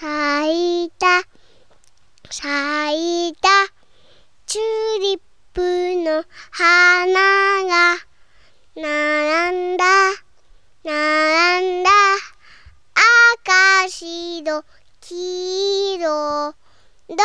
咲いた咲いたチューリップの花が並んだ並んだ赤白黄色どの